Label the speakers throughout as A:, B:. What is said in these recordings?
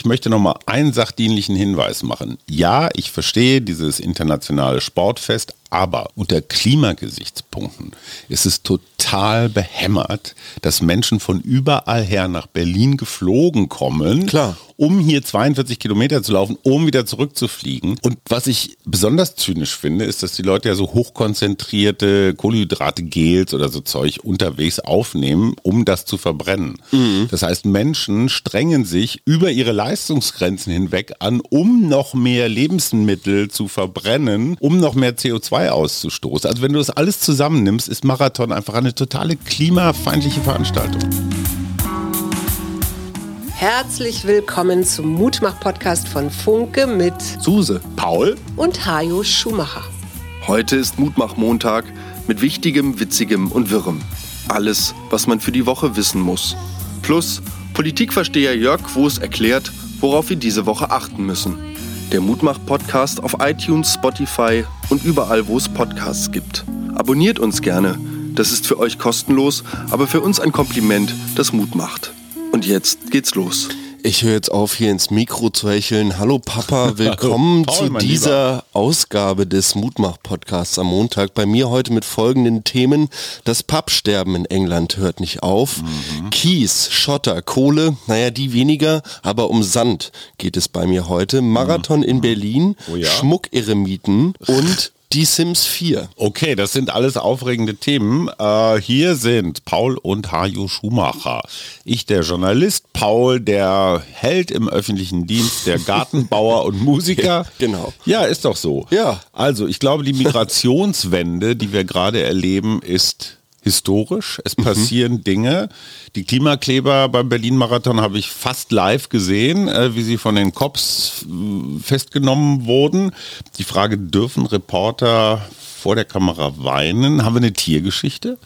A: ich möchte noch mal einen sachdienlichen Hinweis machen. Ja, ich verstehe dieses internationale Sportfest, aber unter Klimagesichtspunkten ist es total behämmert, dass Menschen von überall her nach Berlin geflogen kommen,
B: Klar.
A: Um hier 42 Kilometer zu laufen, um wieder zurückzufliegen. Und was ich besonders zynisch finde, ist, dass die Leute ja so hochkonzentrierte Kohlenhydrate, Gels oder so Zeug unterwegs aufnehmen, um das zu verbrennen. Das heißt, Menschen strengen sich über ihre Leistungsgrenzen hinweg an, um noch mehr Lebensmittel zu verbrennen, um noch mehr CO2 auszustoßen. Also wenn du das alles zusammennimmst, ist Marathon einfach eine totale klimafeindliche Veranstaltung.
C: Herzlich willkommen zum Mutmach-Podcast von Funke mit
B: Suse.
A: Paul?
C: und Hajo Schumacher.
B: Heute ist Mutmach-Montag mit Wichtigem, Witzigem und Wirrem. Alles, was man für die Woche wissen muss. Plus Politikversteher Jörg Quos erklärt, worauf wir diese Woche achten müssen. Der Mutmach-Podcast auf iTunes, Spotify und überall, wo es Podcasts gibt. Abonniert uns gerne. Das ist für euch kostenlos, aber für uns ein Kompliment, das Mut macht. Und jetzt geht's los. Ich höre jetzt auf, hier ins Mikro zu hecheln. Hallo Papa, willkommen
A: Paul,
B: zu dieser Ausgabe des Mutmach-Podcasts am Montag. Bei mir heute mit folgenden Themen. Das Pappsterben in England hört nicht auf.
A: Mhm.
B: Kies, Schotter, Kohle, naja, die weniger, aber um Sand geht es bei mir heute. Marathon in Berlin,
A: Oh ja.
B: Schmuckeremiten und die Sims 4.
A: Okay, das sind alles aufregende Themen. Äh, hier sind Paul und Hajo Schumacher. Ich, der Journalist, Paul, der Held im öffentlichen Dienst, der Gartenbauer und Musiker.
B: Genau.
A: Ja, ist doch so.
B: Ja.
A: Also, ich glaube, die Migrationswende, die wir gerade erleben, ist historisch. Es passieren Dinge. Die Klimakleber beim Berlin-Marathon habe ich fast live gesehen, äh, wie sie von den Cops äh, festgenommen wurden. Die Frage, dürfen Reporter vor der Kamera weinen? Haben wir eine Tiergeschichte?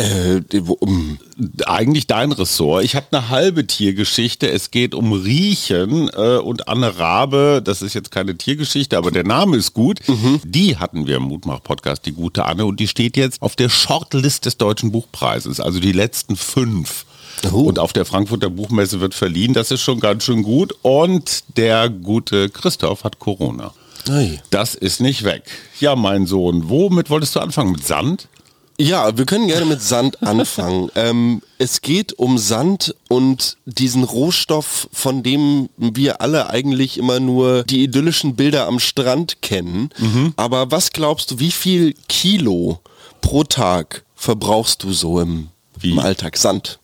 B: Äh, um,
A: Eigentlich dein Ressort. Ich habe eine halbe Tiergeschichte. Es geht um Riechen äh, und Anne Rabe. Das ist jetzt keine Tiergeschichte, aber der Name ist gut. Die hatten wir im Mutmach-Podcast, die gute Anne. Und die steht jetzt auf der Shortlist des Deutschen Buchpreises. Also die letzten fünf.
B: Oh.
A: Und auf der Frankfurter Buchmesse wird verliehen. Das ist schon ganz schön gut. Und der gute Christoph hat Corona.
B: Ei.
A: Das ist nicht weg. Ja, mein Sohn, womit wolltest du anfangen? Mit Sand?
B: Ja, wir können gerne mit Sand anfangen. ähm, es geht um Sand und diesen Rohstoff, von dem wir alle eigentlich immer nur die idyllischen Bilder am Strand kennen. Aber was glaubst du, wie viel Kilo pro Tag verbrauchst du so im, im Alltag? Sand.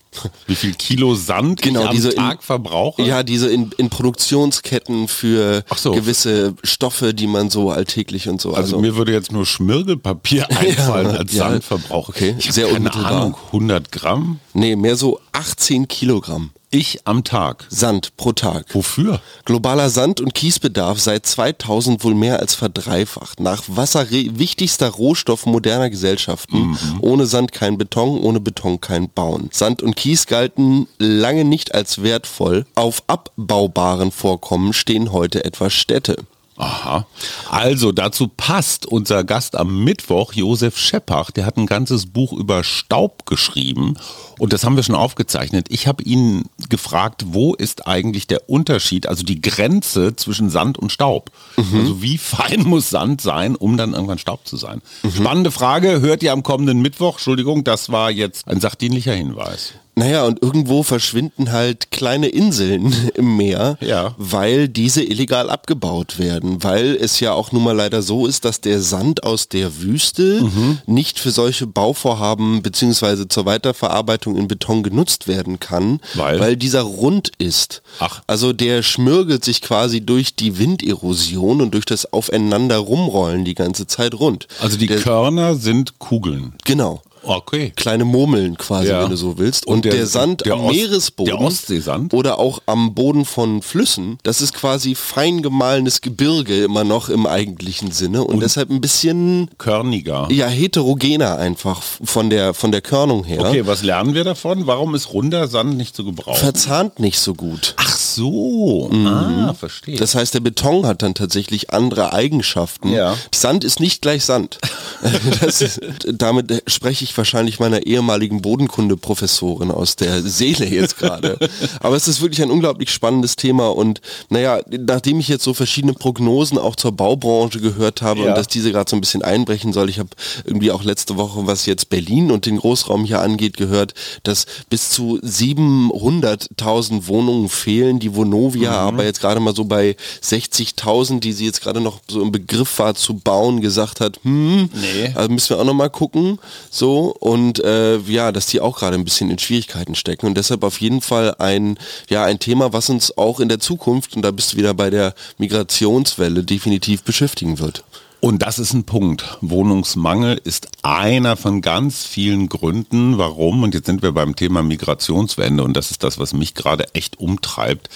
A: Wie viel Kilo Sand
B: Genau,
A: ich am
B: diese in-
A: Tag verbrauche?
B: Ja, diese in, in Produktionsketten für
A: so.
B: gewisse Stoffe, die man so alltäglich und so.
A: Also, mir würde jetzt nur Schmirgelpapier einfallen als
B: ja.
A: Sandverbrauch.
B: Okay,
A: ich
B: sehr
A: keine
B: unmittelbar.
A: Ahnung, 100 Gramm?
B: nee, mehr so 18 Kilogramm
A: Ich am Tag.
B: Sand pro Tag.
A: Wofür?
B: Globaler Sand- und Kiesbedarf seit 2000 wohl mehr als verdreifacht. Nach Wasser wichtigster Rohstoff moderner Gesellschaften. Ohne Sand kein Beton, ohne Beton kein Bauen. Sand und Kies galten lange nicht als wertvoll. Auf abbaubaren Vorkommen stehen heute etwa Städte.
A: Aha. Also dazu passt unser Gast am Mittwoch, Josef Scheppach, der hat ein ganzes Buch über Staub geschrieben und das haben wir schon aufgezeichnet. Ich habe ihn gefragt, wo ist eigentlich der Unterschied, also die Grenze zwischen Sand und Staub? Also wie fein muss Sand sein, um dann irgendwann Staub zu sein? Spannende Frage, hört ihr am kommenden Mittwoch. Entschuldigung, das war jetzt ein sachdienlicher Hinweis.
B: Naja, und irgendwo verschwinden halt kleine Inseln im Meer,
A: Ja.
B: weil diese illegal abgebaut werden. Weil es ja auch nun mal leider so ist, dass der Sand aus der Wüste
A: Mhm.
B: nicht für solche Bauvorhaben beziehungsweise zur Weiterverarbeitung in Beton genutzt werden kann,
A: Weil?
B: dieser rund ist.
A: Ach.
B: Also der schmürgelt sich quasi durch die Winderosion und durch das Aufeinander rumrollen die ganze Zeit rund.
A: Also die
B: der,
A: Körner sind Kugeln.
B: Genau.
A: Okay.
B: Kleine Murmeln quasi,
A: Ja.
B: wenn du so willst.
A: Und
B: Und,
A: der-
B: der, Sand
A: der
B: am
A: Ost-
B: Meeresboden
A: der Ostseesand?
B: oder auch am Boden von Flüssen, das ist quasi fein gemahlenes Gebirge immer noch im eigentlichen Sinne und, deshalb ein bisschen
A: Körniger.
B: ja heterogener einfach von der von der Körnung her.
A: Okay, was lernen wir davon? Warum ist runder Sand nicht zu gebrauchen?
B: Verzahnt nicht so gut.
A: Ach so, mhm. ah, verstehe.
B: Das heißt, der Beton hat dann tatsächlich andere Eigenschaften.
A: Ja.
B: Sand ist nicht gleich Sand. ist, damit spreche ich wahrscheinlich meiner ehemaligen Bodenkunde-Professorin aus der Seele jetzt gerade. Aber es ist wirklich ein unglaublich spannendes Thema und naja, nachdem ich jetzt so verschiedene Prognosen auch zur Baubranche gehört habe ja. und dass diese gerade so ein bisschen einbrechen soll, ich habe irgendwie auch letzte Woche, was jetzt Berlin und den Großraum hier angeht, gehört, dass bis zu 700.000 Wohnungen fehlen, die Vonovia mhm. aber jetzt gerade mal so bei 60.000, die sie jetzt gerade noch so im Begriff war zu bauen, gesagt hat, hm, nee. also müssen wir auch noch mal gucken, so und äh, ja, dass die auch gerade ein bisschen in Schwierigkeiten stecken und deshalb auf jeden Fall ein ja ein Thema, was uns auch in der Zukunft und da bist du wieder bei der Migrationswelle definitiv beschäftigen wird.
A: Und das ist ein Punkt. Wohnungsmangel ist einer von ganz vielen Gründen, warum, und jetzt sind wir beim Thema Migrationswende, und das ist das, was mich gerade echt umtreibt.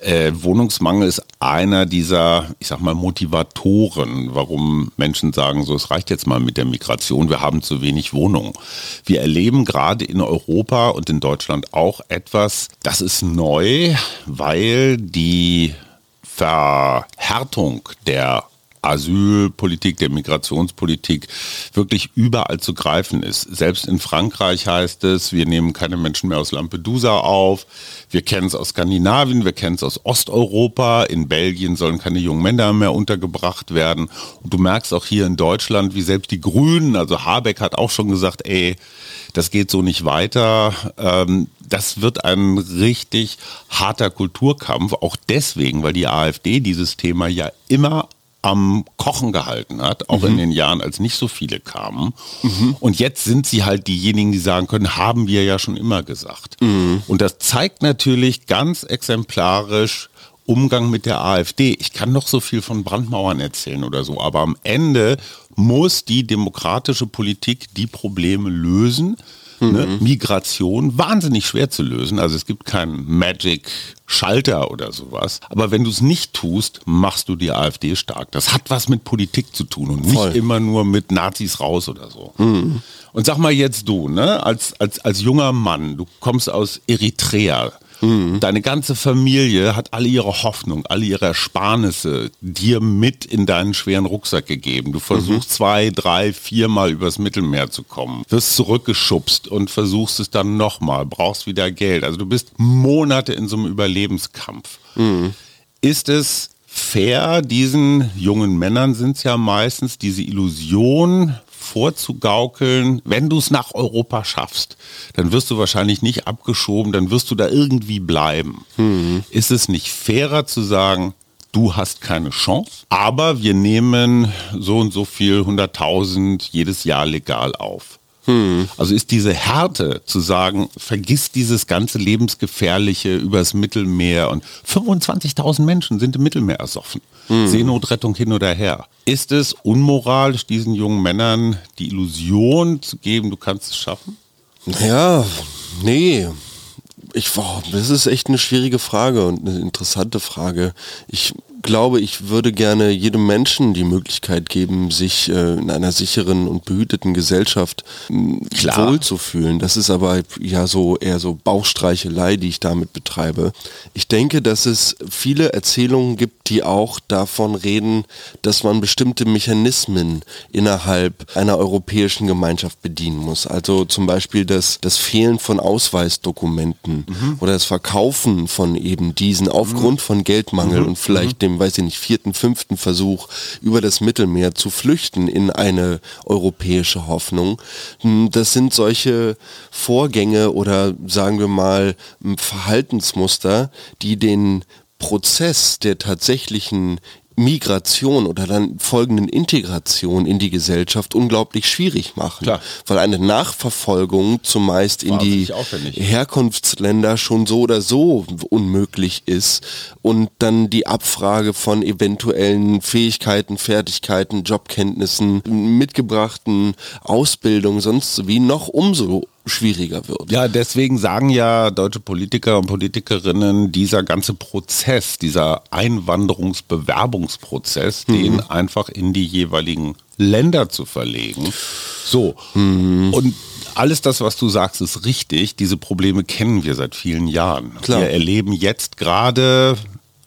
A: Äh, Wohnungsmangel ist einer dieser, ich sag mal, Motivatoren, warum Menschen sagen, so, es reicht jetzt mal mit der Migration, wir haben zu wenig Wohnungen. Wir erleben gerade in Europa und in Deutschland auch etwas, das ist neu, weil die Verhärtung der Asylpolitik, der Migrationspolitik wirklich überall zu greifen ist. Selbst in Frankreich heißt es, wir nehmen keine Menschen mehr aus Lampedusa auf. Wir kennen es aus Skandinavien, wir kennen es aus Osteuropa. In Belgien sollen keine jungen Männer mehr untergebracht werden. Und du merkst auch hier in Deutschland, wie selbst die Grünen, also Habeck hat auch schon gesagt, ey, das geht so nicht weiter. Ähm, das wird ein richtig harter Kulturkampf, auch deswegen, weil die AfD dieses Thema ja immer am Kochen gehalten hat, auch mhm. in den Jahren, als nicht so viele kamen. Mhm. Und jetzt sind sie halt diejenigen, die sagen können, haben wir ja schon immer gesagt. Mhm. Und das zeigt natürlich ganz exemplarisch Umgang mit der AfD. Ich kann noch so viel von Brandmauern erzählen oder so, aber am Ende muss die demokratische Politik die Probleme lösen, Ne? Mhm. Migration wahnsinnig schwer zu lösen. Also es gibt keinen Magic-Schalter oder sowas. Aber wenn du es nicht tust, machst du die AfD stark. Das hat was mit Politik zu tun und Voll. nicht immer nur mit Nazis raus oder so. Mhm. Und sag mal jetzt du, ne, als, als, als junger Mann, du kommst aus Eritrea, Mhm. Deine ganze Familie hat alle ihre Hoffnung, alle ihre Ersparnisse dir mit in deinen schweren Rucksack gegeben. Du versuchst mhm. zwei, drei, viermal übers Mittelmeer zu kommen, wirst zurückgeschubst und versuchst es dann nochmal, brauchst wieder Geld. Also du bist Monate in so einem Überlebenskampf. Mhm. Ist es fair, diesen jungen Männern sind es ja meistens, diese Illusion vorzugaukeln, wenn du es nach Europa schaffst, dann wirst du wahrscheinlich nicht abgeschoben, dann wirst du da irgendwie bleiben. Mhm. Ist es nicht fairer zu sagen, du hast keine Chance, aber wir nehmen so und so viel 100.000 jedes Jahr legal auf? Hm. Also ist diese Härte zu sagen, vergiss dieses ganze lebensgefährliche übers Mittelmeer und 25.000 Menschen sind im Mittelmeer ersoffen. Hm. Seenotrettung hin oder her. Ist es unmoralisch, diesen jungen Männern die Illusion zu geben, du kannst es schaffen?
B: Ja, nee. Ich, wow, das ist echt eine schwierige Frage und eine interessante Frage. Ich glaube, ich würde gerne jedem Menschen die Möglichkeit geben, sich äh, in einer sicheren und behüteten Gesellschaft Klar. wohlzufühlen. Das ist aber ja so eher so Bauchstreichelei, die ich damit betreibe. Ich denke, dass es viele Erzählungen gibt, die auch davon reden, dass man bestimmte Mechanismen innerhalb einer europäischen Gemeinschaft bedienen muss. Also zum Beispiel das, das Fehlen von Ausweisdokumenten mhm. oder das Verkaufen von eben diesen aufgrund mhm. von Geldmangel mhm. und vielleicht dem weiß ich nicht, vierten, fünften Versuch über das Mittelmeer zu flüchten in eine europäische Hoffnung. Hm, das sind solche Vorgänge oder sagen wir mal Verhaltensmuster, die den Prozess der tatsächlichen Migration oder dann folgenden Integration in die Gesellschaft unglaublich schwierig machen. Klar. Weil eine Nachverfolgung zumeist in die Herkunftsländer schon so oder so unmöglich ist und dann die Abfrage von eventuellen Fähigkeiten, Fertigkeiten, Jobkenntnissen, mitgebrachten Ausbildung, sonst wie noch umso schwieriger wird.
A: Ja, deswegen sagen ja deutsche Politiker und Politikerinnen, dieser ganze Prozess, dieser Einwanderungsbewerbungsprozess, mhm. den einfach in die jeweiligen Länder zu verlegen. So. Mhm. Und alles das, was du sagst, ist richtig. Diese Probleme kennen wir seit vielen Jahren.
B: Klar.
A: Wir erleben jetzt gerade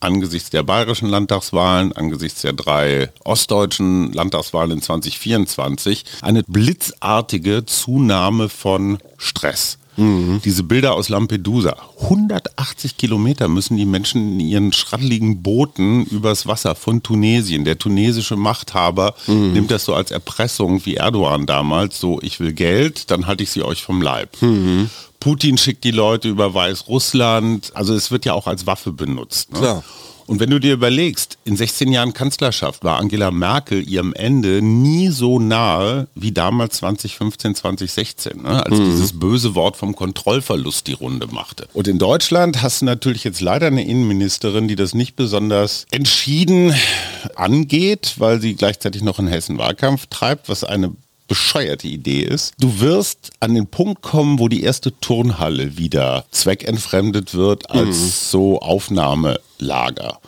A: angesichts der bayerischen Landtagswahlen, angesichts der drei ostdeutschen Landtagswahlen in 2024 eine blitzartige Zunahme von Stress. Diese Bilder aus Lampedusa. 180 Kilometer müssen die Menschen in ihren schraddeligen Booten übers Wasser von Tunesien. Der tunesische Machthaber nimmt das so als Erpressung wie Erdogan damals. So, ich will Geld, dann halte ich sie euch vom Leib. Putin schickt die Leute über Weißrussland. Also es wird ja auch als Waffe benutzt. Ne?
B: Klar.
A: Und wenn du dir überlegst, in 16 Jahren Kanzlerschaft war Angela Merkel ihrem Ende nie so nahe wie damals 2015, 2016, ne? als dieses böse Wort vom Kontrollverlust die Runde machte. Und in Deutschland hast du natürlich jetzt leider eine Innenministerin, die das nicht besonders entschieden angeht, weil sie gleichzeitig noch in Hessen Wahlkampf treibt, was eine bescheuerte Idee ist. Du wirst an den Punkt kommen, wo die erste Turnhalle wieder zweckentfremdet wird als so Aufnahmelager.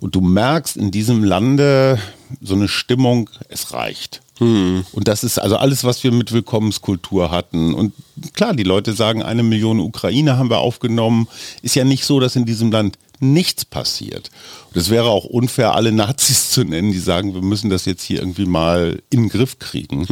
A: Und du merkst in diesem Lande so eine Stimmung, es reicht. Und das ist also alles, was wir mit Willkommenskultur hatten. Und klar, die Leute sagen, eine Million Ukrainer haben wir aufgenommen. Ist ja nicht so, dass in diesem Land nichts passiert. Und es wäre auch unfair, alle Nazis zu nennen, die sagen, wir müssen das jetzt hier irgendwie mal in den Griff kriegen.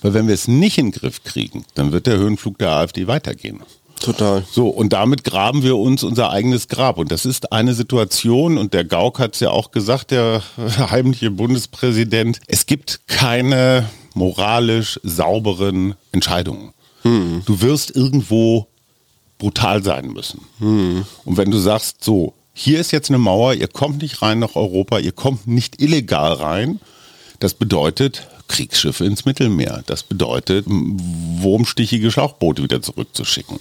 A: Weil wenn wir es nicht in den Griff kriegen, dann wird der Höhenflug der AfD weitergehen.
B: Total.
A: So, und damit graben wir uns unser eigenes Grab. Und das ist eine Situation, und der Gauck hat es ja auch gesagt, der heimliche Bundespräsident, es gibt keine moralisch sauberen Entscheidungen. Du wirst irgendwo brutal sein müssen. Und wenn du sagst, so, hier ist jetzt eine Mauer, ihr kommt nicht rein nach Europa, ihr kommt nicht illegal rein, das bedeutet Kriegsschiffe ins Mittelmeer. Das bedeutet, wurmstichige Schlauchboote wieder zurückzuschicken.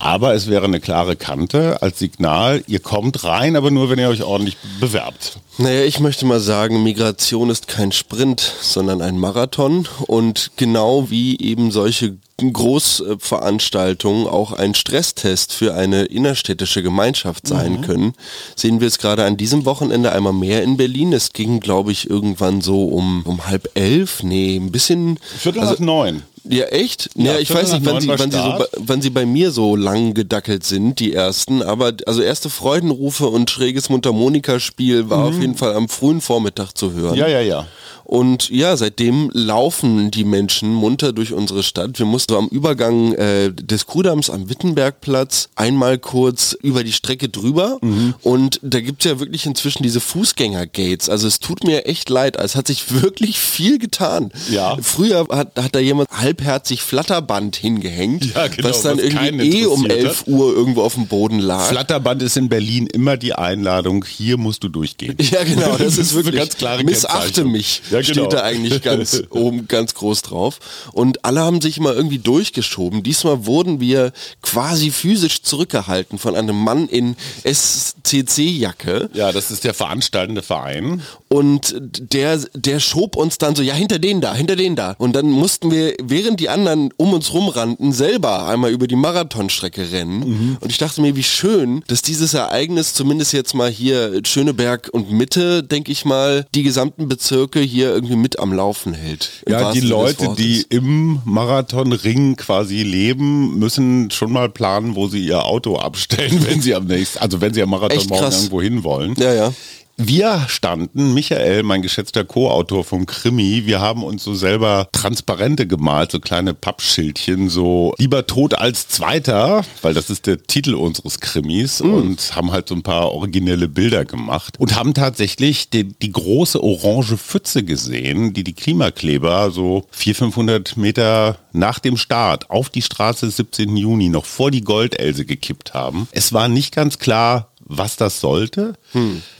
A: Aber es wäre eine klare Kante als Signal, ihr kommt rein, aber nur, wenn ihr euch ordentlich bewerbt.
B: Naja, ich möchte mal sagen, Migration ist kein Sprint, sondern ein Marathon. Und genau wie eben solche Großveranstaltungen auch ein Stresstest für eine innerstädtische Gemeinschaft sein können, sehen wir es gerade an diesem Wochenende einmal mehr in Berlin. Es ging, glaube ich, irgendwann so um, um halb elf. Nee, ein bisschen.
A: Viertel
B: also-
A: nach neun.
B: Ja, echt?
A: Ja,
B: Ja, ich weiß nicht, wann sie, wann, sie so, wann sie bei mir so lang gedackelt sind, die ersten. Aber also erste Freudenrufe und schräges Mundharmonikaspiel war auf jeden Fall am frühen Vormittag zu hören.
A: Mhm. Ja, ja, ja.
B: Und ja, seitdem laufen die Menschen munter durch unsere Stadt. Wir mussten so am Übergang äh, des Kuhdamms am Wittenbergplatz einmal kurz über die Strecke drüber.
A: Mhm.
B: Und da gibt's ja wirklich inzwischen diese Fußgängergates. Also es tut mir echt leid. Es hat sich wirklich viel getan.
A: Ja.
B: Früher hat, hat da jemand halbherzig Flatterband hingehängt,
A: Ja, genau,
B: was dann
A: was
B: irgendwie eh um
A: interessierte.
B: 11 Uhr irgendwo auf dem Boden lag.
A: Flatterband ist in Berlin immer die Einladung, hier musst du durchgehen.
B: Ja, genau, das, ist wirklich
A: ganz klare
B: missachte mich.
A: Ja, genau.
B: Steht da eigentlich ganz oben ganz groß drauf. Und alle haben sich immer irgendwie durchgeschoben. Diesmal wurden wir quasi physisch zurückgehalten von einem Mann in SCC-Jacke.
A: Ja, das ist der veranstaltende Verein.
B: Und der, der schob uns dann so, ja, hinter den da, hinter den da. Und dann mussten wir, während die anderen um uns rumrannten, selber einmal über die Marathonstrecke rennen. Und ich dachte mir, wie schön, dass dieses Ereignis zumindest jetzt mal hier Schöneberg und Mitte, denke ich mal, die gesamten Bezirke hier irgendwie mit am Laufen hält.
A: Ja, die Leute, die im Marathonring quasi leben, müssen schon mal planen, wo sie ihr Auto abstellen, wenn sie am nächsten, also wenn sie am Marathon morgen irgendwo hin wollen.
B: Ja, ja.
A: Wir standen, Michael, mein geschätzter Co-Autor vom Krimi, wir haben uns so selber Transparente gemalt, so kleine Pappschildchen, so lieber tot als Zweiter, weil das ist der Titel unseres Krimis und haben halt so ein paar originelle Bilder gemacht und haben tatsächlich die, die große orange Pfütze gesehen, die die Klimakleber so 400, 500 Meter nach dem Start auf die Straße des 17. Juni noch vor die Goldelse gekippt haben. Es war nicht ganz klar, was das sollte.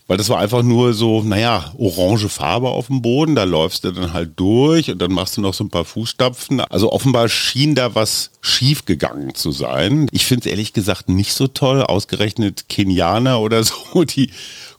A: Weil das war einfach nur so, naja, orange Farbe auf dem Boden, da läufst du dann halt durch und dann machst du noch so ein paar Fußstapfen. Also offenbar schien da was schief gegangen zu sein. Ich finde es ehrlich gesagt nicht so toll, ausgerechnet Kenianer oder so, die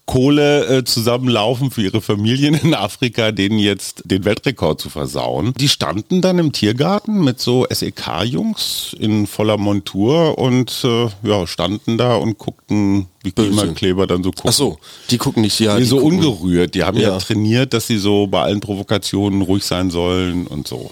A: Kohle äh, zusammenlaufen für ihre Familien in Afrika, denen jetzt den Weltrekord zu versauen. Die standen dann im Tiergarten mit so SEK-Jungs in voller Montur und äh, ja, standen da und guckten, wie Klimakleber dann so gucken.
B: Ach so, die gucken nicht, ja.
A: Nee,
B: die
A: so
B: gucken.
A: ungerührt. Die haben ja.
B: Ja.
A: trainiert, dass sie so bei allen Provokationen ruhig sein sollen und so.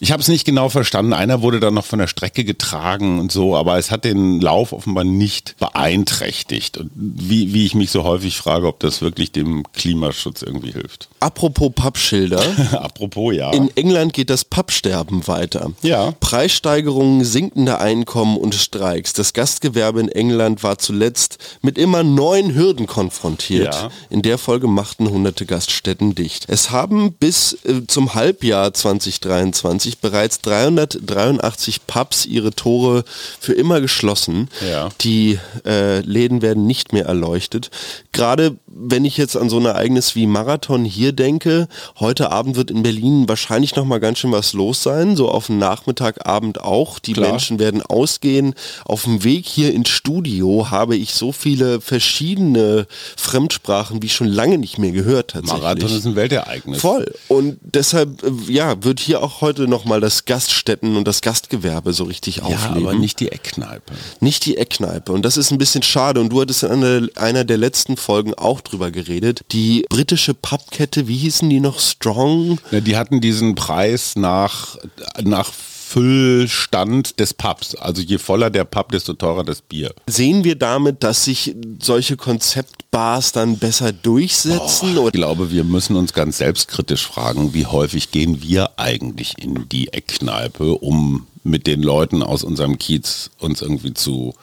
A: Ich habe es nicht genau verstanden. Einer wurde dann noch von der Strecke getragen und so, aber es hat den Lauf offenbar nicht beeinträchtigt. Und wie, wie ich mich so häufig frage, ob das wirklich dem Klimaschutz irgendwie hilft.
B: Apropos Pappschilder.
A: Apropos, ja.
B: In England geht das Pappsterben weiter.
A: Ja.
B: Preissteigerungen, sinkende Einkommen und Streiks. Das Gastgewerbe in England war zuletzt mit immer neuen Hürden konfrontiert.
A: Ja.
B: In der Folge machten hunderte Gaststätten dicht. Es haben bis äh, zum Halbjahr 2023 bereits 383 Pubs ihre Tore für immer geschlossen.
A: Ja.
B: Die äh, Läden werden nicht mehr erleuchtet. Gerade wenn ich jetzt an so ein Ereignis wie Marathon hier denke, heute Abend wird in Berlin wahrscheinlich noch mal ganz schön was los sein, so auf dem Nachmittagabend auch. Die
A: Klar.
B: Menschen werden ausgehen. Auf dem Weg hier ins Studio habe ich so viele verschiedene Fremdsprachen wie schon lange nicht mehr gehört tatsächlich.
A: Marathon ist ein Weltereignis.
B: Voll. Und deshalb, äh, ja, wird hier auch heute nochmal das Gaststätten und das Gastgewerbe so richtig
A: Ja,
B: aufleben.
A: aber nicht die Eckkneipe.
B: Nicht die Eckkneipe. Und das ist ein bisschen schade. Und du hattest in einer, einer der letzten Folgen auch drüber geredet. Die britische Pubkette, wie hießen die noch? Strong?
A: Ja, die hatten diesen Preis nach, nach Füllstand des Pubs. Also je voller der Pub, desto teurer das Bier.
B: Sehen wir damit, dass sich solche Konzeptbars dann besser durchsetzen?
A: Ich
B: Oder
A: glaube, wir müssen uns ganz selbstkritisch fragen, wie häufig gehen wir eigentlich in die Eckkneipe, um mit den Leuten aus unserem Kiez uns irgendwie zu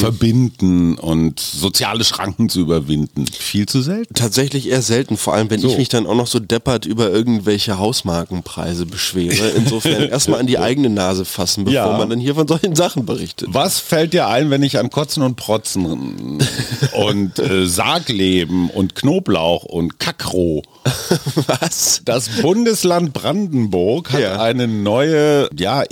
A: verbinden und soziale Schranken zu überwinden. Viel zu selten.
B: tatsächlich eher selten, vor allem wenn
A: So.
B: ich mich dann auch noch so deppert über irgendwelche Hausmarkenpreise beschwere. Insofern erstmal an die eigene Nase fassen, bevor
A: Ja.
B: man dann hier von solchen Sachen berichtet.
A: Was fällt dir ein, wenn ich an Kotzen und Protzen und äh, Sargleben und Knoblauch und Kakro
B: Was?
A: Das Bundesland Brandenburg hat
B: Ja.
A: eine neue ja,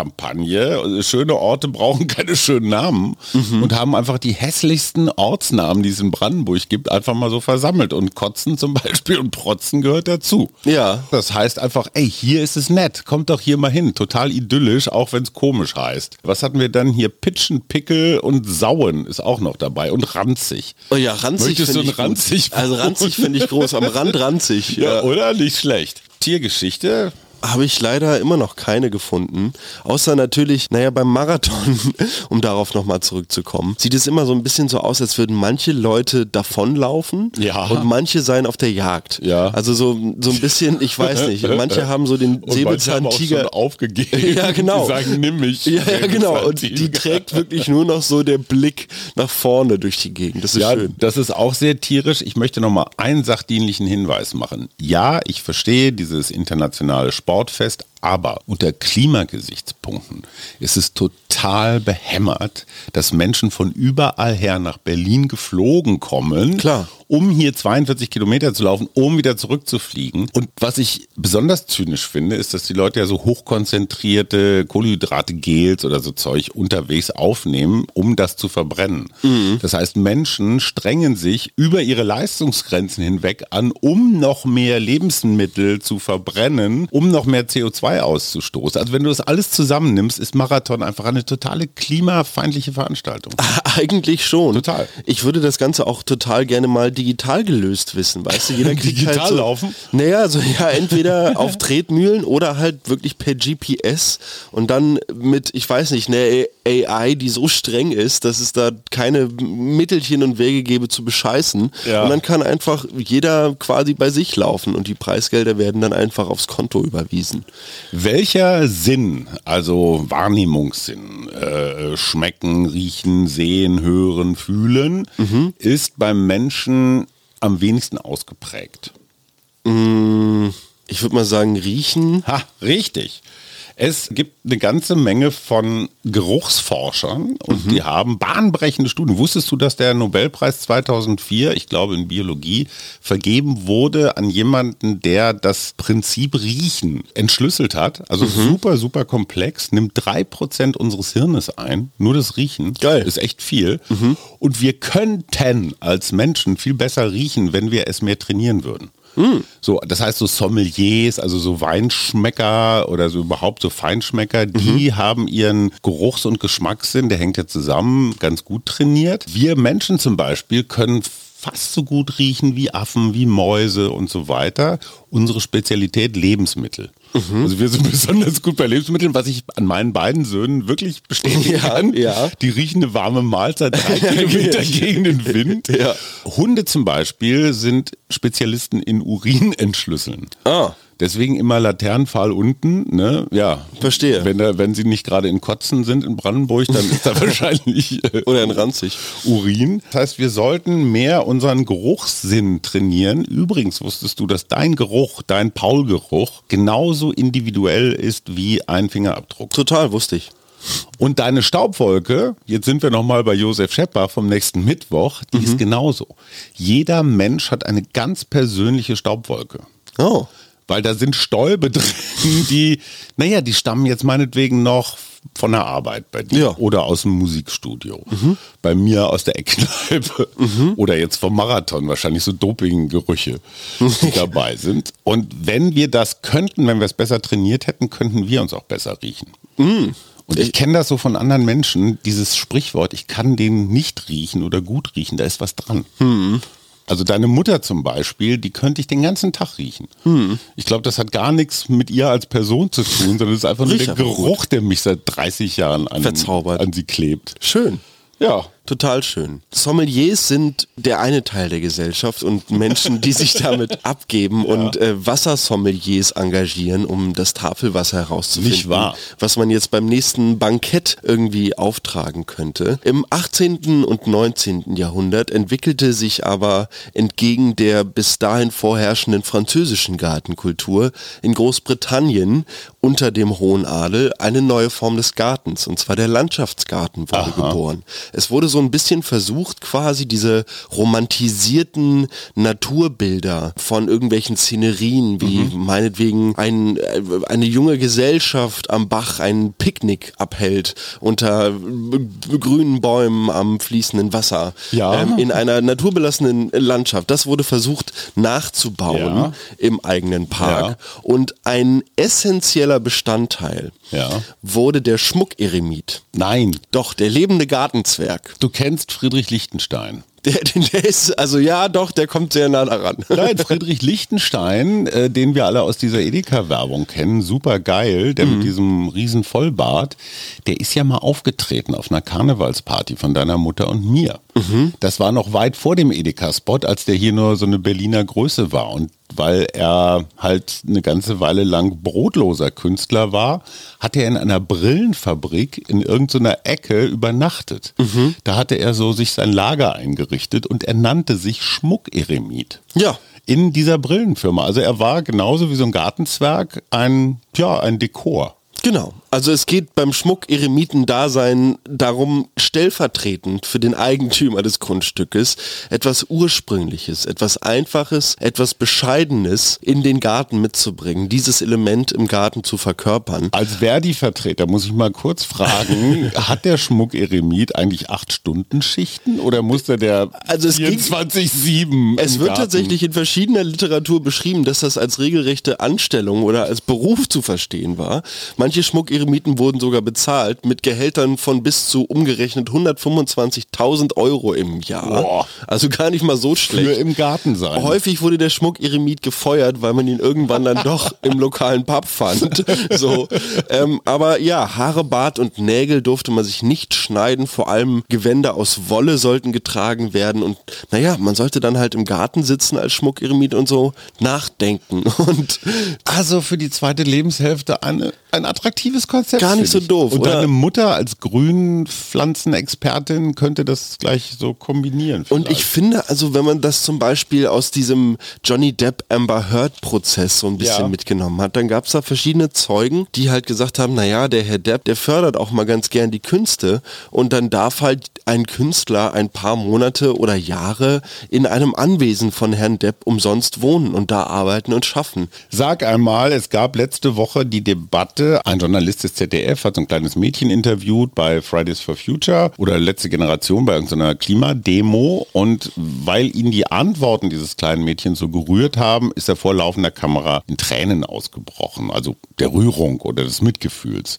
A: Imagekampagne. Schöne Orte brauchen keine schönen Namen und haben einfach die hässlichsten Ortsnamen, die es in Brandenburg gibt, einfach mal so versammelt. Und Kotzen zum Beispiel und Protzen gehört dazu.
B: Ja.
A: Das heißt einfach, ey, hier ist es nett, kommt doch hier mal hin. Total idyllisch, auch wenn es komisch heißt. Was hatten wir dann hier? Pitchen, Pickel und Sauen ist auch noch dabei und ranzig.
B: Oh ja, ranzig
A: Möchtest
B: finde
A: du ein ranzig
B: Also ranzig finde ich groß, am Rand ranzig.
A: Ja,
B: Ja.
A: oder? Nicht schlecht. Tiergeschichte,
B: Habe ich leider immer noch keine gefunden. Außer natürlich, naja, beim Marathon, um darauf nochmal zurückzukommen, sieht es immer so ein bisschen so aus, als würden manche Leute davonlaufen
A: Ja.
B: und manche seien auf der Jagd.
A: Ja.
B: Also so, so ein bisschen, ich weiß nicht, manche haben so den Säbelzahntiger.
A: aufgegeben.
B: Ja, genau.
A: Die sagen, nimm mich.
B: Ja, ja, genau. Und die trägt wirklich nur noch so der Blick nach vorne durch die Gegend. Das ist
A: Ja,
B: schön.
A: das ist auch sehr tierisch. Ich möchte noch mal einen sachdienlichen Hinweis machen. Ja, ich verstehe dieses internationale Sportfest, aber unter Klimagesichtspunkten ist es total behämmert, dass Menschen von überall her nach Berlin geflogen kommen,
B: Klar.
A: um hier 42 Kilometer zu laufen, um wieder zurückzufliegen. Und was ich besonders zynisch finde, ist, dass die Leute ja so hochkonzentrierte Kohlenhydrate, Gels oder so Zeug unterwegs aufnehmen, um das zu verbrennen. Das heißt, Menschen strengen sich über ihre Leistungsgrenzen hinweg an, um noch mehr Lebensmittel zu verbrennen, um noch mehr CO2 auszustoßen. Also wenn du das alles zusammennimmst, ist Marathon einfach eine totale klimafeindliche Veranstaltung.
B: Eigentlich schon.
A: Total.
B: Ich würde das Ganze auch total gerne mal digital gelöst wissen, weißt du? Jeder kriegt
A: Digital
B: halt so,
A: laufen?
B: Naja, so ja, entweder auf Tretmühlen oder halt wirklich per GPS und dann mit, ich weiß nicht, einer AI, die so streng ist, dass es da keine Mittelchen und Wege gäbe zu bescheißen.
A: Ja.
B: Und dann kann einfach jeder quasi bei sich laufen und die Preisgelder werden dann einfach aufs Konto überwiesen.
A: Welcher Sinn, also Wahrnehmungssinn, äh, schmecken, riechen, sehen, hören, fühlen, ist beim Menschen am wenigsten ausgeprägt?
B: Ich würde mal sagen, riechen.
A: Ha, richtig. Es gibt eine ganze Menge von Geruchsforschern und die haben bahnbrechende Studien. Wusstest du, dass der Nobelpreis 2004, ich glaube in Biologie, vergeben wurde an jemanden, der das Prinzip Riechen entschlüsselt hat? Also super, super komplex, nimmt drei Prozent unseres Hirnes ein, nur das Riechen.
B: Geil.
A: Ist echt viel. Und wir könnten als Menschen viel besser riechen, wenn wir es mehr trainieren würden. So, das heißt so Sommeliers, also so Weinschmecker oder so überhaupt so Feinschmecker, die haben ihren Geruchs- und Geschmackssinn, der hängt ja zusammen, ganz gut trainiert. Wir Menschen zum Beispiel können fast so gut riechen wie Affen, wie Mäuse und so weiter. Unsere Spezialität Lebensmittel. Also wir sind besonders gut bei Lebensmitteln, was ich an meinen beiden Söhnen wirklich bestätigen
B: Ja,
A: kann.
B: ja.
A: Die riechen eine warme Mahlzeit drei Kilometer gegen den Wind.
B: Ja.
A: Hunde zum Beispiel sind Spezialisten in Urin entschlüsseln.
B: Ah.
A: Deswegen immer Laternenpfahl unten, ne? Ja.
B: Verstehe.
A: Wenn, da, wenn sie nicht gerade in Kotzen sind in Brandenburg, dann ist da wahrscheinlich äh,
B: Oder in Ranzig.
A: Urin. Das heißt, wir sollten mehr unseren Geruchssinn trainieren. Übrigens wusstest du, dass dein Geruch, dein Paulgeruch, genauso individuell ist wie ein Fingerabdruck.
B: Total, wusste ich.
A: Und deine Staubwolke, jetzt sind wir nochmal bei Josef Schepper vom nächsten Mittwoch, die ist genauso. Jeder Mensch hat eine ganz persönliche Staubwolke.
B: Oh.
A: Weil da sind Stäube drin, die, naja, die stammen jetzt meinetwegen noch von der Arbeit bei dir
B: Ja.
A: oder aus dem Musikstudio. Bei mir aus der Eckkneipe oder jetzt vom Marathon, wahrscheinlich so Dopinggerüche, die dabei sind. Und wenn wir das könnten, wenn wir es besser trainiert hätten, könnten wir uns auch besser riechen. Und ich kenne das so von anderen Menschen, dieses Sprichwort, ich kann den nicht riechen oder gut riechen, da ist was dran. Also deine Mutter zum Beispiel, die könnte ich den ganzen Tag riechen. Ich glaube, das hat gar nichts mit ihr als Person zu tun, sondern es ist einfach nur
B: Riecht
A: der
B: einfach gut.
A: Geruch, der mich seit 30 Jahren an, an sie klebt.
B: Schön.
A: Ja.
B: Total schön. Sommeliers sind der eine Teil der Gesellschaft und Menschen, die sich damit abgeben und äh, Wassersommeliers engagieren, um das Tafelwasser herauszufinden.
A: Nicht wahr.
B: Was man jetzt beim nächsten Bankett irgendwie auftragen könnte. Im 18. und 19. Jahrhundert entwickelte sich aber entgegen der bis dahin vorherrschenden französischen Gartenkultur in Großbritannien unter dem Hohen Adel eine neue Form des Gartens, und zwar der Landschaftsgarten wurde geboren. Es wurde so ein bisschen versucht, quasi diese romantisierten Naturbilder von irgendwelchen Szenerien, wie meinetwegen ein, äh, eine junge Gesellschaft am Bach ein Picknick abhält unter grünen Bäumen am fließenden Wasser
A: Ja.
B: ähm, in einer naturbelassenen Landschaft. Das wurde versucht nachzubauen
A: Ja.
B: im eigenen Park.
A: Ja.
B: Und ein essentieller Bestandteil wurde der Schmuckeremit.
A: Nein,
B: Doch, der lebende Gartenzwerg.
A: Du kennst Friedrich Lichtenstein.
B: Der, der ist, also ja, doch, der kommt sehr nah daran.
A: Nein, Friedrich Lichtenstein, äh, den wir alle aus dieser Edeka-Werbung kennen, super geil, der mit diesem riesen Vollbart, der ist ja mal aufgetreten auf einer Karnevalsparty von deiner Mutter und mir. Das war noch weit vor dem Edeka-Spot, als der hier nur so eine Berliner Größe war. Und weil er halt eine ganze Weile lang brotloser Künstler war, hat er in einer Brillenfabrik in irgendeiner Ecke übernachtet. Da hatte er so sich sein Lager eingerichtet und er nannte sich Schmuckeremit
B: Ja.
A: in dieser Brillenfirma. Also er war genauso wie so ein Gartenzwerg ein, ja, ein Dekor.
B: Genau. Also es geht beim Schmuck-Eremiten-Dasein darum, stellvertretend für den Eigentümer des Grundstückes etwas Ursprüngliches, etwas Einfaches, etwas Bescheidenes in den Garten mitzubringen, dieses Element im Garten zu verkörpern.
A: Als Verdi-Vertreter muss ich mal kurz fragen, hat der Schmuck-Eremit eigentlich acht Stunden Schichten oder musste der
B: Also es ging-
A: 24-7
B: Es wird
A: Garten?
B: tatsächlich in verschiedener Literatur beschrieben, dass das als regelrechte Anstellung oder als Beruf zu verstehen war. Manche Schmuckeremiten wurden sogar bezahlt mit Gehältern von bis zu umgerechnet 125.000 Euro im Jahr.
A: Boah.
B: Also gar nicht mal so
A: für
B: schlecht.
A: im Garten sein.
B: Häufig wurde der Schmuckeremit gefeuert, weil man ihn irgendwann dann doch im lokalen Pub fand. So, ähm, aber ja, Haare, Bart und Nägel durfte man sich nicht schneiden. Vor allem Gewänder aus Wolle sollten getragen werden. Und naja, man sollte dann halt im Garten sitzen als Schmuckeremit und so nachdenken. Und
A: Also für die zweite Lebenshälfte eine, ein attraktives Konzept.
B: Gar nicht so doof,
A: Und
B: oder?
A: deine Mutter als Grünpflanzenexpertin könnte das gleich so kombinieren.
B: Und ich
A: vielleicht.
B: finde, also wenn man das zum Beispiel aus diesem Johnny Depp Amber Heard Prozess so ein bisschen
A: Ja.
B: mitgenommen hat, dann gab es da verschiedene Zeugen, die halt gesagt haben, naja, der Herr Depp, der fördert auch mal ganz gern die Künste und dann darf halt ein Künstler ein paar Monate oder Jahre in einem Anwesen von Herrn Depp umsonst wohnen und da arbeiten und schaffen.
A: Sag einmal, es gab letzte Woche die Debatte, ein Journalist des ZDF hat so ein kleines Mädchen interviewt bei Fridays for Future oder letzte Generation bei irgendeiner Klimademo und weil ihn die Antworten dieses kleinen Mädchens so gerührt haben, ist er vor laufender Kamera in Tränen ausgebrochen, also der Rührung oder des Mitgefühls.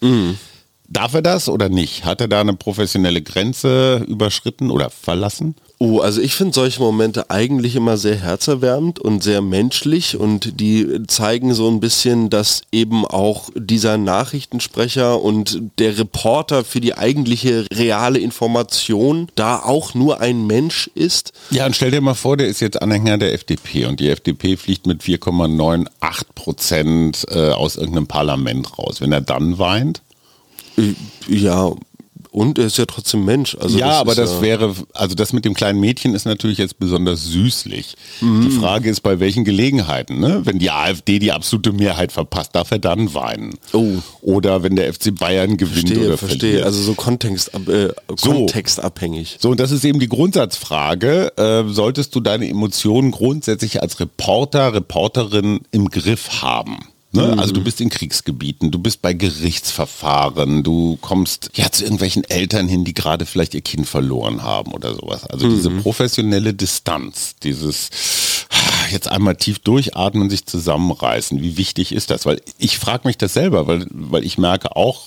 A: Darf er das oder nicht? Hat er da eine professionelle Grenze überschritten oder verlassen?
B: Oh, also ich finde solche Momente eigentlich immer sehr herzerwärmend und sehr menschlich und die zeigen so ein bisschen, dass eben auch dieser Nachrichtensprecher und der Reporter für die eigentliche reale Information da auch nur ein Mensch ist.
A: Ja, und stell dir mal vor, der ist jetzt Anhänger der FDP und die FDP fliegt mit 4,98 Prozent äh, aus irgendeinem Parlament raus. Wenn er dann weint?
B: Äh, ja, und er ist ja trotzdem Mensch.
A: Also ja, das aber das ja wäre, also das mit dem kleinen Mädchen ist natürlich jetzt besonders süßlich. Mhm. Die Frage ist, bei welchen Gelegenheiten, ne? Wenn die AfD die absolute Mehrheit verpasst, darf er dann weinen. Oh. Oder wenn der FC Bayern gewinnt
B: verstehe,
A: oder
B: verstehe. verliert. Also so, Kontext, äh, kontextabhängig.
A: So, und das ist eben die Grundsatzfrage. Äh, solltest du deine Emotionen grundsätzlich als Reporter, Reporterin im Griff haben? Ne? Mhm. Also du bist in Kriegsgebieten, du bist bei Gerichtsverfahren, du kommst ja zu irgendwelchen Eltern hin, die gerade vielleicht ihr Kind verloren haben oder sowas. Also mhm. diese professionelle Distanz, dieses jetzt einmal tief durchatmen, sich zusammenreißen, wie wichtig ist das? Weil ich frage mich das selber, weil, weil ich merke auch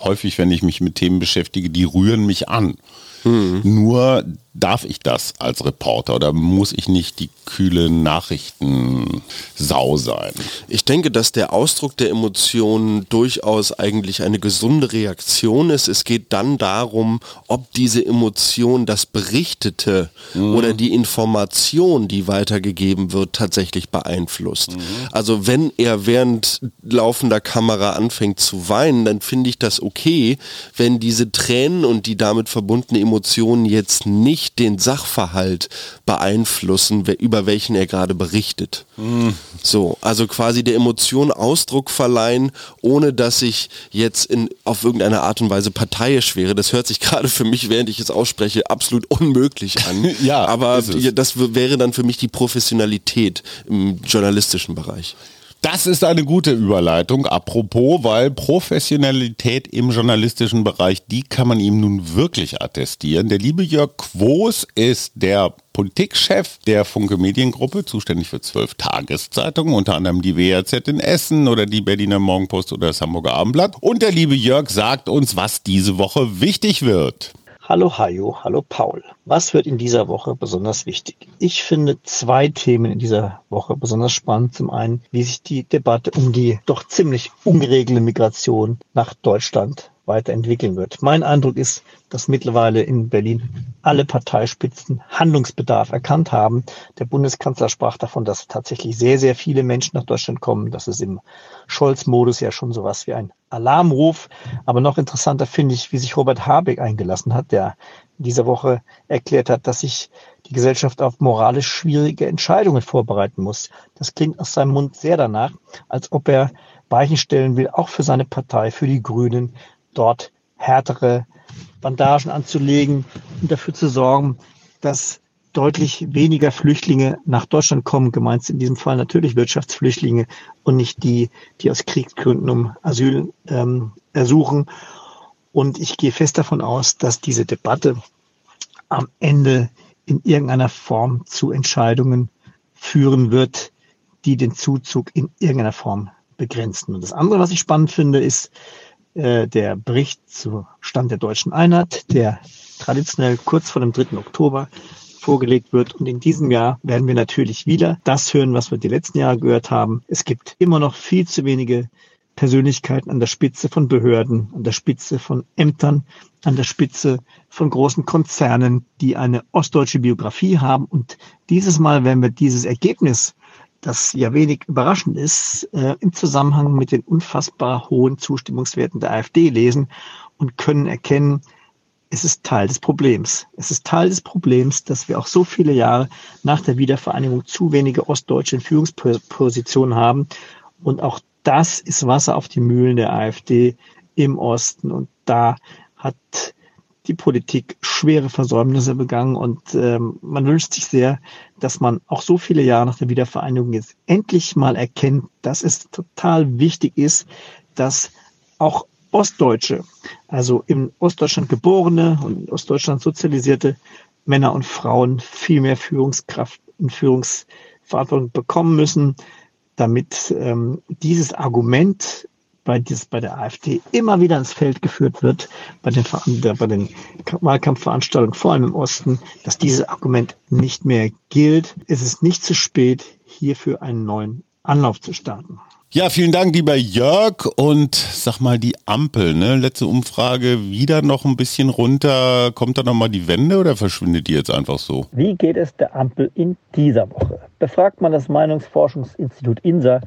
A: häufig, wenn ich mich mit Themen beschäftige, die rühren mich an. Mhm. Nur darf ich das als Reporter oder muss ich nicht die kühle Nachrichtensau sein?
B: Ich denke, dass der Ausdruck der Emotionen durchaus eigentlich eine gesunde Reaktion ist. Es geht dann darum, ob diese Emotion das Berichtete mhm. oder die Information, die weitergegeben wird, tatsächlich beeinflusst. Mhm. Also wenn er während laufender Kamera anfängt zu weinen, dann finde ich das okay, wenn diese Tränen und die damit verbundene Emotionen jetzt nicht nicht den Sachverhalt beeinflussen, über welchen er gerade berichtet. Mhm. So, also quasi der Emotion Ausdruck verleihen, ohne dass ich jetzt in, auf irgendeine Art und Weise parteiisch wäre. Das hört sich gerade für mich, während ich es ausspreche, absolut unmöglich an. ja, aber das wäre dann für mich die Professionalität im journalistischen Bereich.
A: Das ist eine gute Überleitung, apropos, weil Professionalität im journalistischen Bereich, die kann man ihm nun wirklich attestieren. Der liebe Jörg Quos ist der Politikchef der Funke Mediengruppe, zuständig für zwölf Tageszeitungen, unter anderem die WRZ in Essen oder die Berliner Morgenpost oder das Hamburger Abendblatt. Und der liebe Jörg sagt uns, was diese Woche wichtig wird.
D: Hallo Hajo, hallo Paul. Was wird in dieser Woche besonders wichtig? Ich finde zwei Themen in dieser Woche besonders spannend. Zum einen, wie sich die Debatte um die doch ziemlich ungeregelte Migration nach Deutschland weiterentwickeln wird. Mein Eindruck ist, dass mittlerweile in Berlin alle Parteispitzen Handlungsbedarf erkannt haben. Der Bundeskanzler sprach davon, dass tatsächlich sehr, sehr viele Menschen nach Deutschland kommen. Das ist im Scholz-Modus ja schon sowas wie ein Alarmruf. Aber noch interessanter finde ich, wie sich Robert Habeck eingelassen hat, der diese Woche erklärt hat, dass sich die Gesellschaft auf moralisch schwierige Entscheidungen vorbereiten muss. Das klingt aus seinem Mund sehr danach, als ob er Weichen stellen will, auch für seine Partei, für die Grünen, dort härtere Bandagen anzulegen und dafür zu sorgen, dass deutlich weniger Flüchtlinge nach Deutschland kommen. Gemeint in diesem Fall natürlich Wirtschaftsflüchtlinge und nicht die, die aus Kriegsgründen um Asyl ähm, ersuchen. Und ich gehe fest davon aus, dass diese Debatte am Ende in irgendeiner Form zu Entscheidungen führen wird, die den Zuzug in irgendeiner Form begrenzen. Und das andere, was ich spannend finde, ist, äh, der Bericht zu Stand der deutschen Einheit, der traditionell kurz vor dem 3. Oktober vorgelegt wird. Und in diesem Jahr werden wir natürlich wieder das hören, was wir die letzten Jahre gehört haben. Es gibt immer noch viel zu wenige Persönlichkeiten an der Spitze von Behörden, an der Spitze von Ämtern, an der Spitze von großen Konzernen, die eine ostdeutsche Biografie haben. Und dieses Mal werden wir dieses Ergebnis das ja wenig überraschend ist, äh, im Zusammenhang mit den unfassbar hohen Zustimmungswerten der AfD lesen und können erkennen, es ist Teil des Problems. Es ist Teil des Problems, dass wir auch so viele Jahre nach der Wiedervereinigung zu wenige Ostdeutsche in Führungspositionen haben. Und auch das ist Wasser auf die Mühlen der AfD im Osten. Und da hat die Politik schwere Versäumnisse begangen und ähm, man wünscht sich sehr, dass man auch so viele Jahre nach der Wiedervereinigung jetzt endlich mal erkennt, dass es total wichtig ist, dass auch Ostdeutsche, also in Ostdeutschland geborene und in Ostdeutschland sozialisierte Männer und Frauen viel mehr Führungskraft und Führungsverantwortung bekommen müssen, damit ähm, dieses Argument bei, dies, bei der AfD immer wieder ins Feld geführt wird, bei den, bei den Wahlkampfveranstaltungen, vor allem im Osten, dass dieses Argument nicht mehr gilt. Es ist nicht zu spät, hierfür einen neuen Anlauf zu starten.
A: Ja, vielen Dank, lieber Jörg. Und sag mal, die Ampel, ne? Letzte Umfrage wieder noch ein bisschen runter. Kommt da nochmal die Wende oder verschwindet die jetzt einfach so?
D: Wie geht es der Ampel in dieser Woche? Befragt man das Meinungsforschungsinstitut INSA,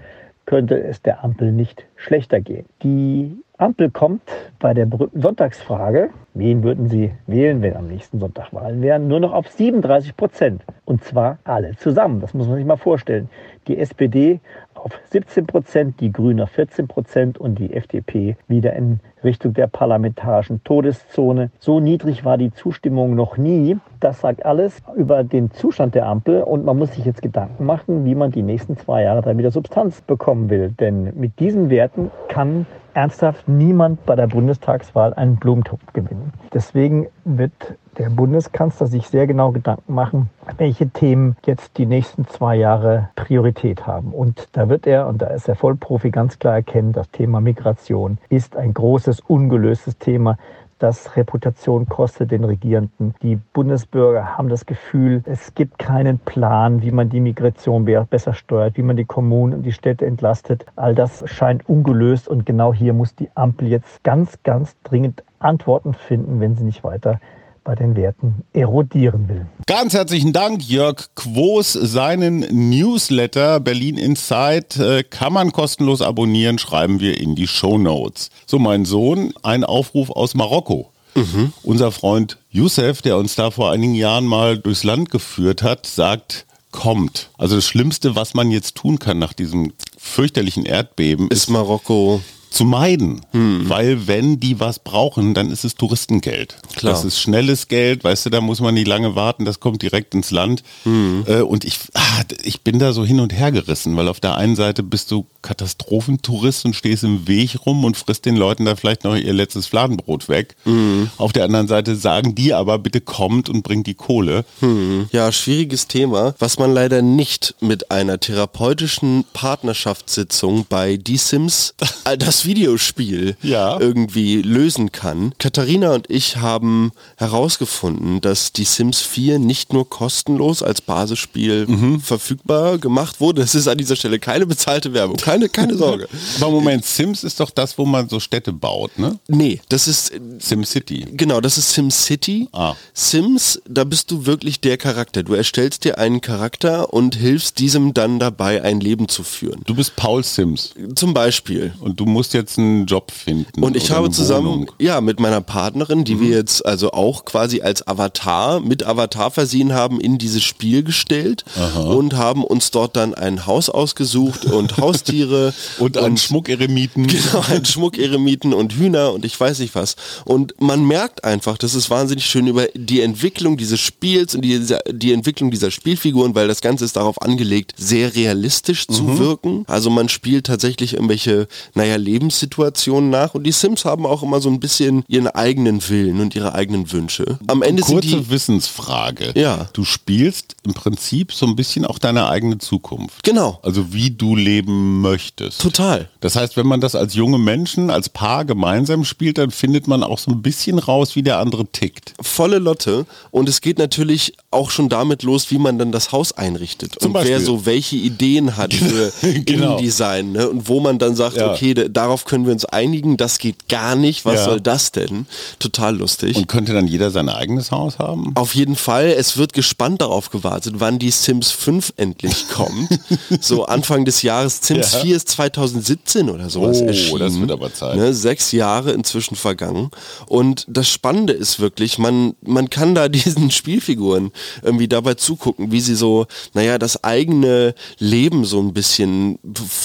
D: könnte es der Ampel nicht schlechter gehen. Die Ampel kommt bei der berühmten Sonntagsfrage, wen würden Sie wählen, wenn am nächsten Sonntag Wahlen wären, nur noch auf 37 Prozent. Und zwar alle zusammen. Das muss man sich mal vorstellen. Die SPD auf 17 Prozent, die Grünen auf 14 Prozent und die FDP wieder in Richtung der parlamentarischen Todeszone. So niedrig war die Zustimmung noch nie. Das sagt alles über den Zustand der Ampel und man muss sich jetzt Gedanken machen, wie man die nächsten zwei Jahre dann wieder Substanz bekommen will. Denn mit diesen Werten kann ernsthaft niemand bei der Bundestagswahl einen Blumentopf gewinnen. Deswegen wird der Bundeskanzler sich sehr genau Gedanken machen, welche Themen jetzt die nächsten zwei Jahre Priorität haben. Und da wird er, und da ist er Vollprofi, ganz klar erkennen, das Thema Migration ist ein großes, ungelöstes Thema das Reputation kostet den Regierenden. Die Bundesbürger haben das Gefühl, es gibt keinen Plan, wie man die Migration besser steuert, wie man die Kommunen und die Städte entlastet. All das scheint ungelöst und genau hier muss die Ampel jetzt ganz, ganz dringend Antworten finden, wenn sie nicht weiter bei den Werten erodieren will.
A: Ganz herzlichen Dank, Jörg Quos. Seinen Newsletter Berlin Insight äh, kann man kostenlos abonnieren, schreiben wir in die Show Notes. So, mein Sohn, ein Aufruf aus Marokko. Mhm. Unser Freund Youssef, der uns da vor einigen Jahren mal durchs Land geführt hat, sagt, kommt. Also das Schlimmste, was man jetzt tun kann nach diesem fürchterlichen Erdbeben,
B: ist, ist Marokko
A: zu meiden. Hm. Weil wenn die was brauchen, dann ist es Touristengeld. Klar. Das ist schnelles Geld, weißt du, da muss man nicht lange warten, das kommt direkt ins Land. Hm. Äh, und ich, ah, ich bin da so hin und her gerissen, weil auf der einen Seite bist du Katastrophentourist und stehst im Weg rum und frisst den Leuten da vielleicht noch ihr letztes Fladenbrot weg. Hm. Auf der anderen Seite sagen die aber, bitte kommt und bringt die Kohle.
B: Hm. Ja, schwieriges Thema, was man leider nicht mit einer therapeutischen Partnerschaftssitzung bei Die Sims, das Videospiel ja. irgendwie lösen kann. Katharina und ich haben herausgefunden, dass die Sims 4 nicht nur kostenlos als Basisspiel mhm. verfügbar gemacht wurde. Es ist an dieser Stelle keine bezahlte Werbung. Keine, keine Sorge.
A: Aber Moment, Sims ist doch das, wo man so Städte baut, ne?
B: Nee, das ist SimCity. Genau, das ist SimCity. Ah. Sims, da bist du wirklich der Charakter. Du erstellst dir einen Charakter und hilfst diesem dann dabei, ein Leben zu führen.
A: Du bist Paul Sims.
B: Zum Beispiel.
A: Und du musst jetzt einen Job finden.
B: Und ich habe zusammen, Wohnung. ja, mit meiner Partnerin, die mhm. wir jetzt also auch quasi als Avatar, mit Avatar versehen haben, in dieses Spiel gestellt Aha. und haben uns dort dann ein Haus ausgesucht und Haustiere.
A: und, einen Schmuckeremiten.
B: Genau, einen Schmuckeremiten und Hühner und ich weiß nicht was. Und man merkt einfach, das ist wahnsinnig schön über die Entwicklung dieses Spiels und die, die Entwicklung dieser Spielfiguren, weil das Ganze ist darauf angelegt, sehr realistisch zu mhm. wirken. Also man spielt tatsächlich irgendwelche, naja, Leben Lebenssituationen nach und die Sims haben auch immer so ein bisschen ihren eigenen Willen und ihre eigenen Wünsche.
A: Am Ende Kurze sind die Wissensfrage. Ja. Du spielst im Prinzip so ein bisschen auch deine eigene Zukunft.
B: Genau.
A: Also wie du leben möchtest.
B: Total.
A: Das heißt, wenn man das als junge Menschen, als Paar gemeinsam spielt, dann findet man auch so ein bisschen raus, wie der andere tickt.
B: Volle Lotte. Und es geht natürlich auch schon damit los, wie man dann das Haus einrichtet. Zum und Beispiel. wer so welche Ideen hat für genau. Innendesign. Ne? Und wo man dann sagt, ja. okay, darauf darauf können wir uns einigen, das geht gar nicht, was ja. soll das denn? Total lustig.
A: Und könnte dann jeder sein eigenes Haus haben?
B: Auf jeden Fall, es wird gespannt darauf gewartet, wann die Sims 5 endlich kommt. so Anfang des Jahres, Sims ja. 4 ist 2017 oder sowas oh, erschienen. das wird aber Zeit. Ne, sechs Jahre inzwischen vergangen. Und das Spannende ist wirklich, man, man kann da diesen Spielfiguren irgendwie dabei zugucken, wie sie so, naja, das eigene Leben so ein bisschen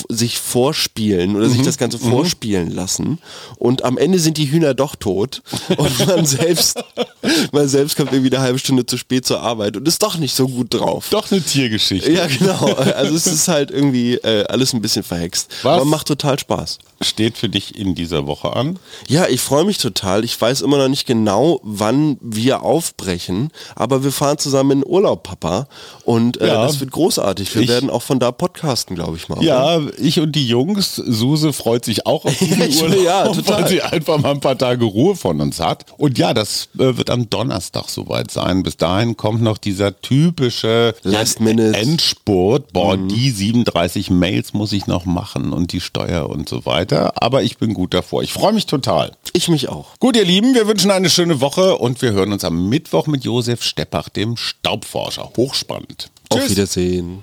B: sich vorspielen oder mhm. sich das Ganze vorspielen vorspielen lassen und am Ende sind die Hühner doch tot und man selbst, man selbst kommt irgendwie eine halbe Stunde zu spät zur Arbeit und ist doch nicht so gut drauf.
A: Doch eine Tiergeschichte.
B: Ja, genau. Also es ist halt irgendwie äh, alles ein bisschen verhext. Was Aber macht total Spaß.
A: Steht für dich in dieser Woche an?
B: Ja, ich freue mich total. Ich weiß immer noch nicht genau, wann wir aufbrechen, aber wir fahren zusammen in Urlaub, Papa. Und äh, ja. das wird großartig. Wir ich, werden auch von da podcasten, glaube ich mal.
A: Ja, oder? ich und die Jungs. Suse freut sich sich auch auf diesen Urlaub,
E: ja, total.
A: weil sie einfach mal ein paar Tage Ruhe von uns hat. Und ja, das äh, wird am Donnerstag soweit sein. Bis dahin kommt noch dieser typische
E: Last Minute.
A: Endspurt. Boah, die 37 Mails muss ich noch machen und die Steuer und so weiter. Aber ich bin gut davor. Ich freue mich total.
E: Ich mich auch.
A: Gut, ihr Lieben, wir wünschen eine schöne Woche und wir hören uns am Mittwoch mit Josef Steppach, dem Staubforscher. Hochspannend.
E: Auf Wiedersehen.